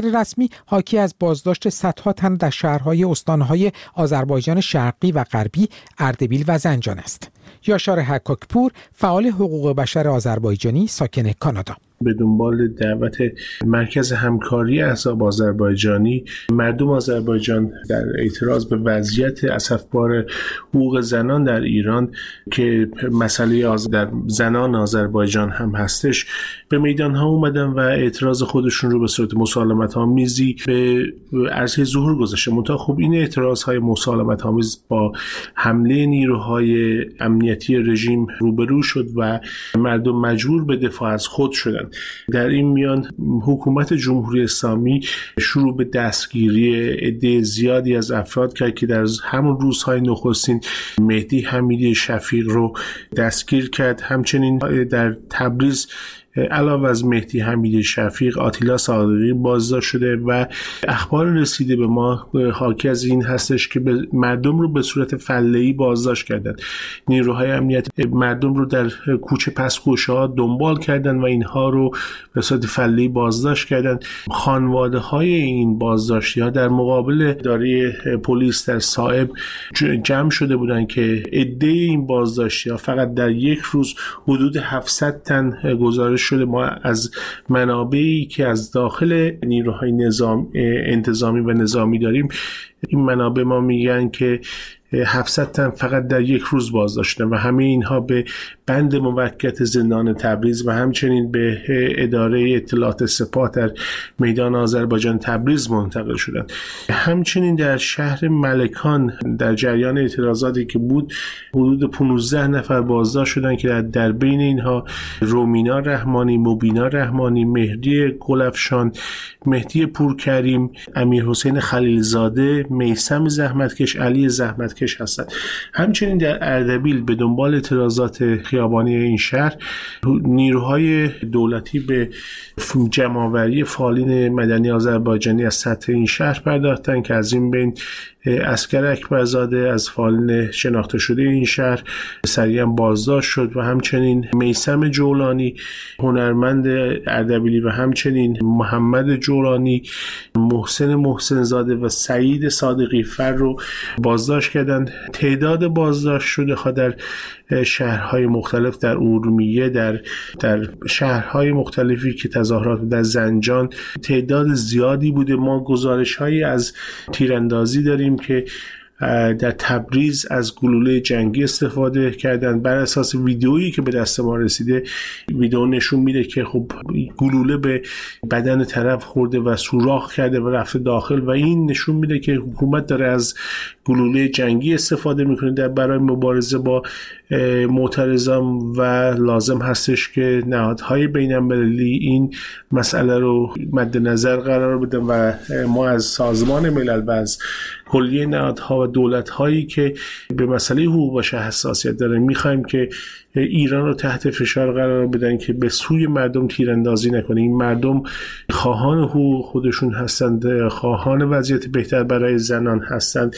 غیررسمی حاکی از بازداشت صدها تن در شهرهای استانهای آذربایجان شرقی و غربی اردبیل و زنجان است. یاشار حکاکپور فعال حقوق بشر آذربایجانی ساکن کانادا. به دنبال دعوت مرکز همکاری احزاب آذربایجانی. مردم آذربایجان در اعتراض به وضعیت اسفبار حقوق زنان در ایران که مسئله در زنان آذربایجان هم هستش به میدان ها اومدن و اعتراض خودشون رو به صورت مسالمت آمیزی به عرصه ظهور گذاشته. منتها خب این اعتراض های مسالمت آمیز با حمله نیروهای امنیتی رژیم روبرو شد و مردم مجبور به دفاع از خود شدن. در این میان حکومت جمهوری اسلامی شروع به دستگیری عده زیادی از افراد کرد که در همون روزهای نخستین مهدی حمیدی شفیق رو دستگیر کرد. همچنین در تبریز علاوه از مهدی حمید شفیق آتیلا صادقی بازداشت شده و اخبار رسیده به ما حاکی از این هستش که مردم رو به صورت فله بازداشت کردن نیروهای امنیت مردم رو در کوچه پس ها دنبال کردن و اینها رو به صورت فله بازداشت کردن خانواده های این بازداشتی ها در مقابل اداره پلیس در صاحب جمع شده بودن که عده این بازداشتی ها فقط در یک روز حدود 700 تن گزارش شده ما از منابعی که از داخل نیروهای نظام انتظامی و نظامی داریم این منابع ما میگن که 700 تن فقط در یک روز بازداشتن و همه اینها به بند موکت زندان تبریز و همچنین به اداره اطلاعات سپاه در میدان آذربایجان تبریز منتقل شدند. همچنین در شهر ملکان در جریان اعتراضاتی که بود حدود 15 نفر بازداشت شدند که در بین اینها رومینا رحمانی مبینا رحمانی مهدی گلفشان مهدی پورکریم امیر حسین خلیلزاده میسم زحمتکش علی زحمتکش هستند همچنین در اردبیل به دنبال اعتراضات خیابانی این شهر نیروهای دولتی به جمعآوری فالین مدنی آذربایجانی از سطح این شهر پرداختن که از این بین اسکر اکبرزاده از فالین شناخته شده این شهر سریعا بازداشت شد و همچنین میسم جولانی هنرمند اردبیلی و همچنین محمد جولانی محسن محسن زاده و سعید صادقی فر رو بازداشت کردند. تعداد بازداشت شده ها در شهرهای مختلف در اورمیه در در شهرهای مختلفی که تظاهرات در زنجان تعداد زیادی بوده. ما گزارش هایی از تیراندازی داریم که در تبریز از گلوله جنگی استفاده کردن. بر اساس ویدئویی که به دست ما رسیده ویدئو نشون میده که خب گلوله به بدن طرف خورده و سوراخ کرده و رفته داخل و این نشون میده که حکومت داره از گلوله جنگی استفاده می‌کنه. در برای مبارزه با معترضان و لازم هستش که نهادهای بین این مسئله رو مد نظر قرار بدن و ما از سازمان ملل و از کلیه نهادها و دولت هایی که به مسئله حقوق باشه حساسیت داره می‌خوایم که ایران رو تحت فشار قرار بدن که به سوی مردم تیراندازی نکنه. این مردم خواهان حقوق خودشون هستند خواهان وضعیت بهتر برای زنان هستند.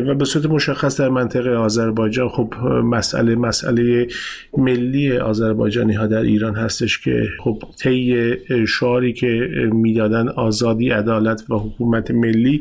و به صورت مشخص در منطقه آذربایجان خب مسئله مسئله ملی آذربایجانی ها در ایران هستش که خب طی شعاری که می‌دادن آزادی عدالت و حکومت ملی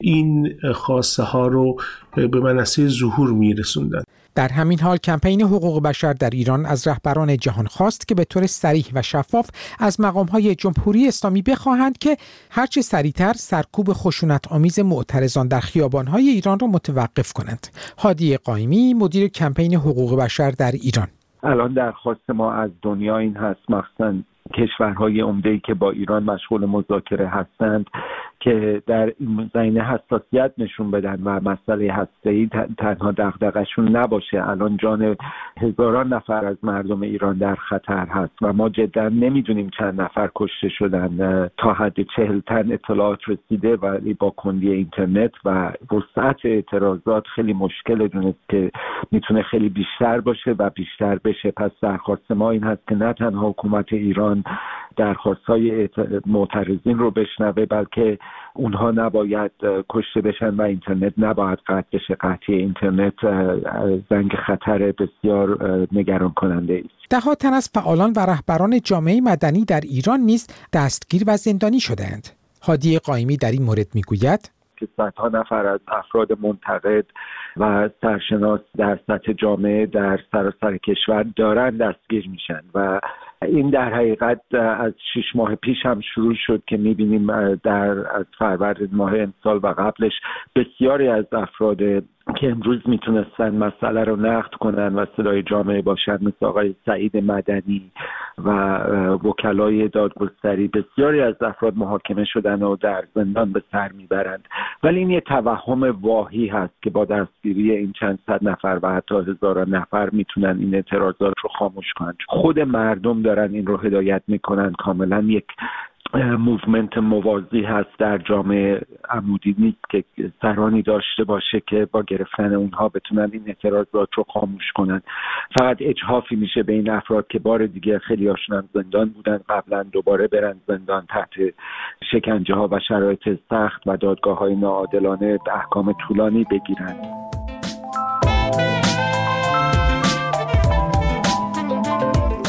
این خواسته ها رو به منصه ظهور میرسوندن. در همین حال کمپین حقوق بشر در ایران از رهبران جهان خواست که به طور سریح و شفاف از های جمهوری اسلامی بخواهند که هرچه سریعتر سرکوب خشونت آمیز معترضان در های ایران را متوقف کنند. هادی قایمی مدیر کمپین حقوق بشر در ایران الان درخواست ما از دنیا این هست مخصوصا کشورهای عمده که با ایران مشغول مذاکره هستند که در این زمینه حساسیت نشون بدن و مسئله هسته‌ای تنها دغدغشون نباشه. الان جان هزاران نفر از مردم ایران در خطر هست و ما جدا نمی‌دونیم چند نفر کشته شدن. تا حد چهل تن اطلاعات رسیده و با کندی اینترنت و وسعت اعتراضات خیلی مشکل دونست که می‌تونه خیلی بیشتر باشه و بیشتر بشه. پس درخواست ما این هست که نه تنها حکومت ایران درخواست های معترضین رو بشنوه بلکه اونها نباید کشته بشن و اینترنت نباید قطع بشه. قطعی اینترنت زنگ خطر بسیار نگران کننده است. ده تن از فعالان و رهبران جامعه مدنی در ایران نیز دستگیر و زندانی شدهاند. هادی قایمی در این مورد می‌گوید که صدها نفر از افراد منتقد و سرشناس در سطح جامعه در سراسر کشور دارن دستگیر میشن و این در حقیقت از شش ماه پیش هم شروع شد که می‌بینیم در فروردین ماه امسال و قبلش بسیاری از افراد که امروز می‌تونستن مسئله رو نقد کنن و صدای جامعه باشن مثل آقای سعید مدنی و وکلای دادگستری. بسیاری از افراد محاکمه شدن و در زندان به سر می‌برند. ولی این یه توهم واهی هست که با دستگیری این چند صد نفر و حتی هزاران نفر می‌تونن این اعتراضات رو خاموش کنن. خود مردم دارن این رو هدایت می‌کنن. کاملا یک movement موازی هست در جامعه عمودی نیست که سرانی داشته باشه که با گرفتن اونها بتونن این اعتراضات رو خاموش کنن. فقط اجحافی میشه به این افراد که بار دیگه خیلی هاشون زندان بودن قبلا دوباره برن زندان تحت شکنجه ها و شرایط سخت و دادگاه های ناعادلانه احکام طولانی بگیرن.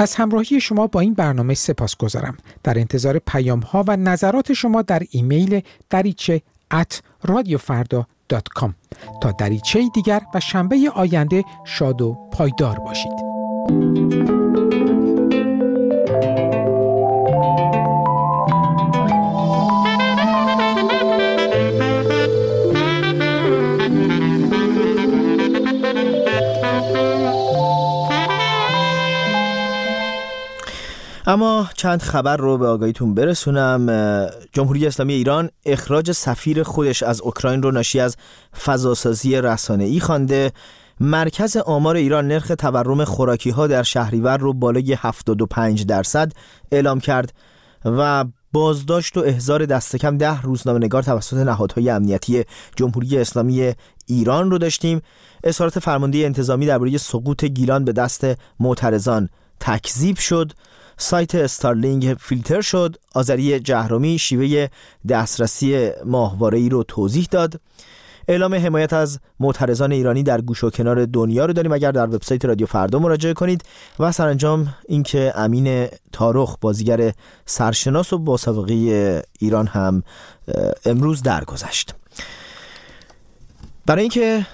از همراهی شما با این برنامه سپاس گذارم. در انتظار پیام ها و نظرات شما در ایمیل دریچه at radiofarda.com تا دریچه دیگر و شنبه آینده شاد و پایدار باشید. اما چند خبر رو به آگاهیتون برسونم. جمهوری اسلامی ایران اخراج سفیر خودش از اوکراین رو ناشی از فضاسازی ای خوانده. مرکز آمار ایران نرخ تورم خوراکی ها در شهریور رو بالای 75 درصد اعلام کرد و بازداشت و احضار دست کم ده روزنامه نگار توسط نهادهای امنیتی جمهوری اسلامی ایران رو داشتیم. اظهارات فرمانده انتظامی درباره سقوط گیلان به دست معترضان تکذیب شد. سایت استارلینگ فیلتر شد. آذری جهرومی شیوه دسترسی ماهواره ای رو توضیح داد. اعلام حمایت از معترضان ایرانی در گوش و کنار دنیا رو داریم. اگر در وبسایت رادیو فردا مراجعه کنید و سرانجام اینکه امین تارخ بازیگر سرشناس و با سابقه ایران هم امروز درگذشت. برای اینکه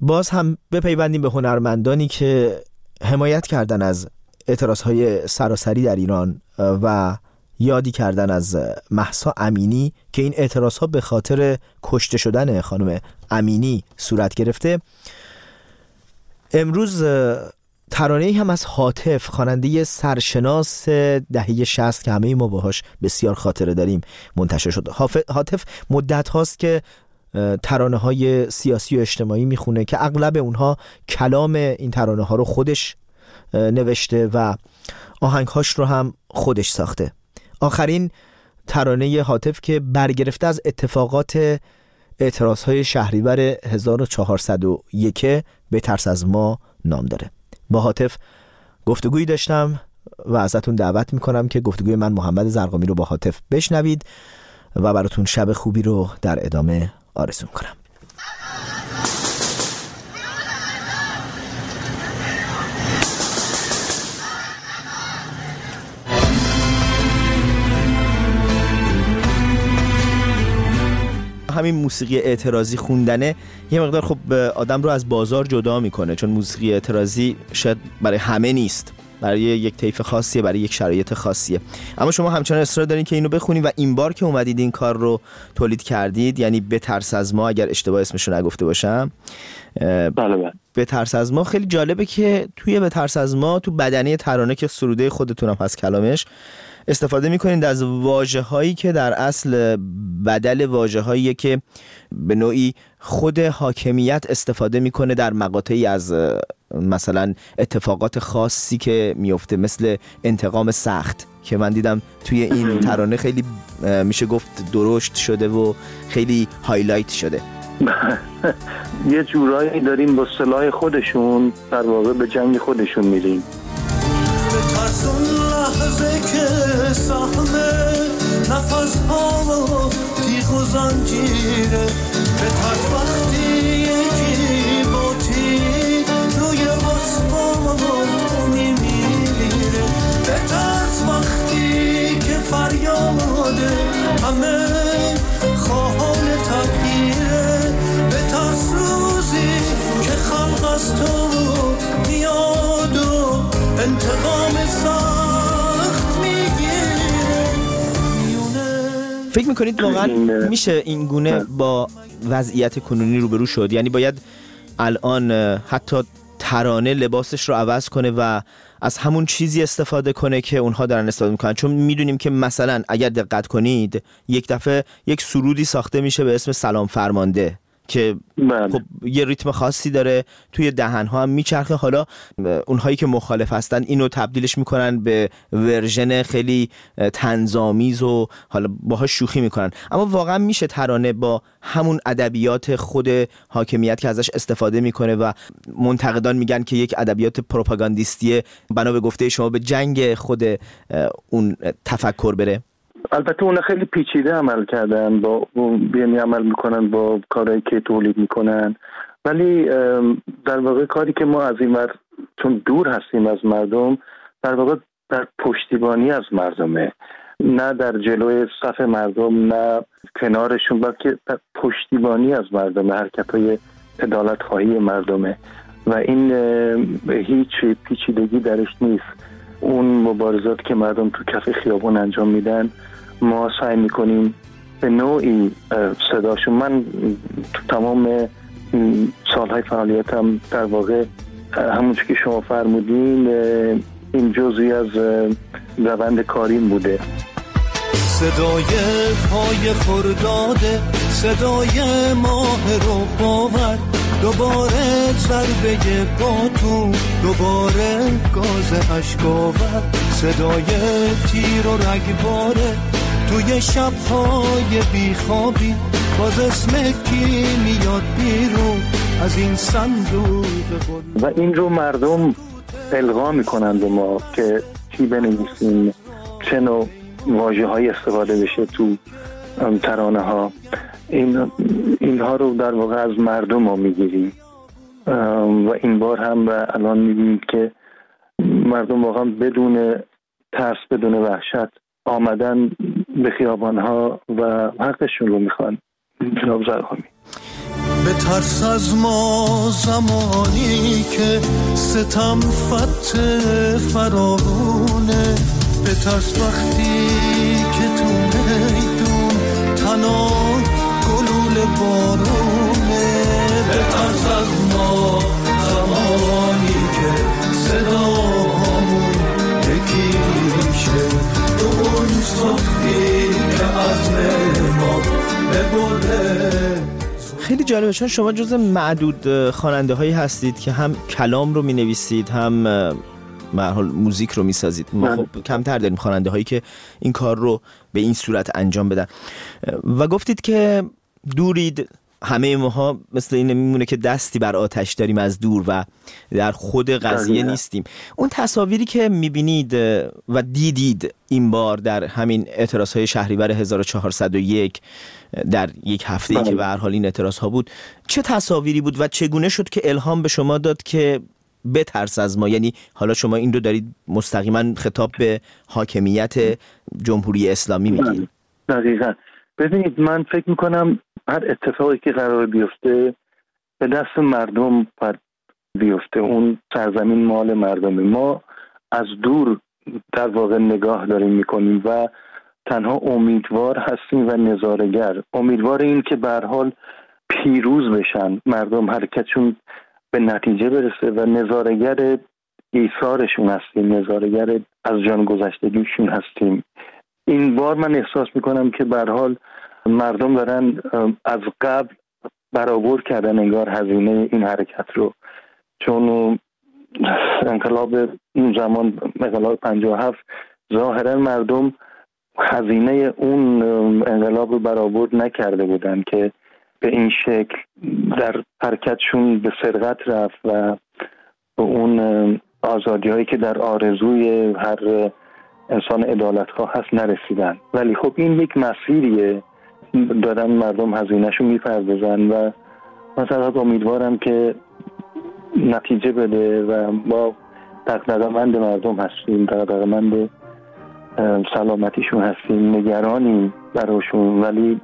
باز هم بپیوندیم به هنرمندانی که حمایت کردن از اعتراض های سراسری در ایران و یادی کردن از محسا امینی که این اعتراض ها به خاطر کشته شدن خانم امینی صورت گرفته. امروز ترانه هم از حاطف خواننده سرشناس دهه 60 که همه ما باهاش بسیار خاطره داریم منتشر شد. حاطف مدت هاست که ترانه های سیاسی و اجتماعی می‌خونه که اغلب اونها کلام این ترانه ها رو خودش نوشته و آهنگهاش رو هم خودش ساخته. آخرین ترانه حاطف که برگرفته از اتفاقات اعتراض های شهریور 1401 به ترس از ما نام داره. با حاطف گفتگویی داشتم و ازتون دعوت می‌کنم که گفتگوی من محمد زرقامی رو با حاطف بشنوید و براتون شب خوبی رو در ادامه آرزو کنم همین موسیقی اعتراضی خوندنه یه مقدار خب آدم رو از بازار جدا می‌کنه چون موسیقی اعتراضی شاید برای همه نیست. برای یک طیف خاصیه برای یک شرایط خاصیه. اما شما همچنان اصرار دارین که اینو بخونید و این بار که اومدید این کار رو تولید کردید یعنی به ترس از ما اگر اشتباه اسمشو نگفته باشم. بله بله. به ترس از ما خیلی جالبه که توی به ترس از ما تو بدنه ترانه که سروده خودتونم هست کلامش استفاده می‌کنید از واجه هایی که در اصل بدل واجه هایی که به نوعی خود حاکمیت استفاده می‌کنه در مقاطعی از مثلا اتفاقات خاصی که میفته مثل انتقام سخت که من دیدم توی این ترانه خیلی میشه گفت درشت شده و خیلی هایلایت شده. یه جورایی داریم با سلاح خودشون در واقع به جنگ خودشون میریم. سهمه نفس ها تیغ و زنجیره. به ترس فکر می‌کنید واقعا میشه این گونه با وضعیت کنونی روبرو شد. یعنی باید الان حتی ترانه لباسش رو عوض کنه و از همون چیزی استفاده کنه که اونها دارن استفاده می‌کنن. چون می‌دونیم که مثلا اگر دقت کنید یک دفعه یک سرودی ساخته میشه به اسم سلام فرمانده. که بله. خب یه ریتم خاصی داره توی دهن ها هم میچرخه. حالا اونهایی که مخالف هستن اینو تبدیلش می‌کنن به ورژن خیلی تنظامیز و حالا باهاش شوخی می‌کنن. اما واقعا میشه ترانه با همون ادبیات خود حاکمیت که ازش استفاده می‌کنه و منتقدان میگن که یک ادبیات پروپاگاندیستیه. بنا به گفته شما به جنگ خود اون تفکر بره. البته اونا خیلی پیچیده عمل کردن با یعنی عمل می‌کنن با کارهایی که تولید می‌کنن. ولی در واقع کاری که ما از این ور چون دور هستیم از مردم در واقع در پشتیبانی از مردمه. نه در جلوی صف مردم نه کنارشون بلکه در پشتیبانی از مردم حرکت های ادالت خواهی مردمه. و این هیچ پیچیدگی درش نیست. اون مبارزات که مردم تو کف خیابون انجام میدن ما سعی می‌کنیم به نوعی صداشون. من تو تمام سالهای فعالیتم در واقع همونچه که شما فرمودین این جزوی از روند کاریم بوده. صدای پای خرداده صدای ماه رو باور. دوباره ضربه باتون دوباره گاز اشکاور صدای تیر و رگباره توی شبهای بیخوابی باز اسم کی میاد بیرون؟ از این صندوق و این رو مردم الغا می‌کنند به ما که چی بنویسیم؟ چه نوع واجه های استفاده بشه تو ترانه ها این اینها رو در واقع از مردم ما می‌گیریم. و این بار هم و الان می‌بینید که مردم واقعا بدون ترس بدون وحشت آمدن به خیابان ها و حقشون رو می‌خوان. جناب زرهامی به ترس از ما زمانی که ستم فت فرارونه به ترس وقتی که تو میدون تنها گلول بارونه. به ترس از ما خیلی جالبه چون شما جز معدود خواننده هایی هستید که هم کلام رو می نویسید هم حال موزیک رو می‌سازید. ما بله. خب کمتر داریم خواننده هایی که این کار رو به این صورت انجام بدن. و گفتید که دورید همه ماها مثل این میمونه که دستی بر آتش داریم از دور و در خود قضیه نیستیم. اون تصاویری که می‌بینید و دیدید این بار در همین اعتراض های شهریور 1401 در یک هفته ای که به هر حال این اعتراض ها بود چه تصاویری بود و چگونه شد که الهام به شما داد که بترس از ما؟ یعنی حالا شما این رو دارید مستقیما خطاب به حاکمیت جمهوری اسلامی میگید دقیقا. ببینید من فکر می‌کنم هر اتفاقی که قرار بیفته به دست مردم بیفته. اون سرزمین مال مردم ما از دور در واقع نگاه داریم می‌کنیم و تنها امیدوار هستیم و نظارگر. امیدوار این که به حال پیروز بشن. مردم حرکتشون به نتیجه برسه و نظارگر ایثارشون هستیم. نظارگر از جان گذشتگیشون هستیم. این بار من احساس می‌کنم که به حال مردم دارن از قبل برآورد کردن انگار هزینه این حرکت رو. چون انقلاب اون زمان انقلاب هفت ظاهرا مردم هزینه اون انقلاب رو برآورد نکرده بودن که به این شکل در حرکتشون به سرقت رفت و به اون آزادی هایی که در آرزوی هر انسان ادالتخواه هست نرسیدن. ولی خب این یک مسیریه. دارن مردم هزینهشون می‌پردازن و مثلا امیدوارم که نتیجه بده و ما دقدقمند مردم هستیم دقدقمند سلامتیشون هستیم نگرانیم براشون ولی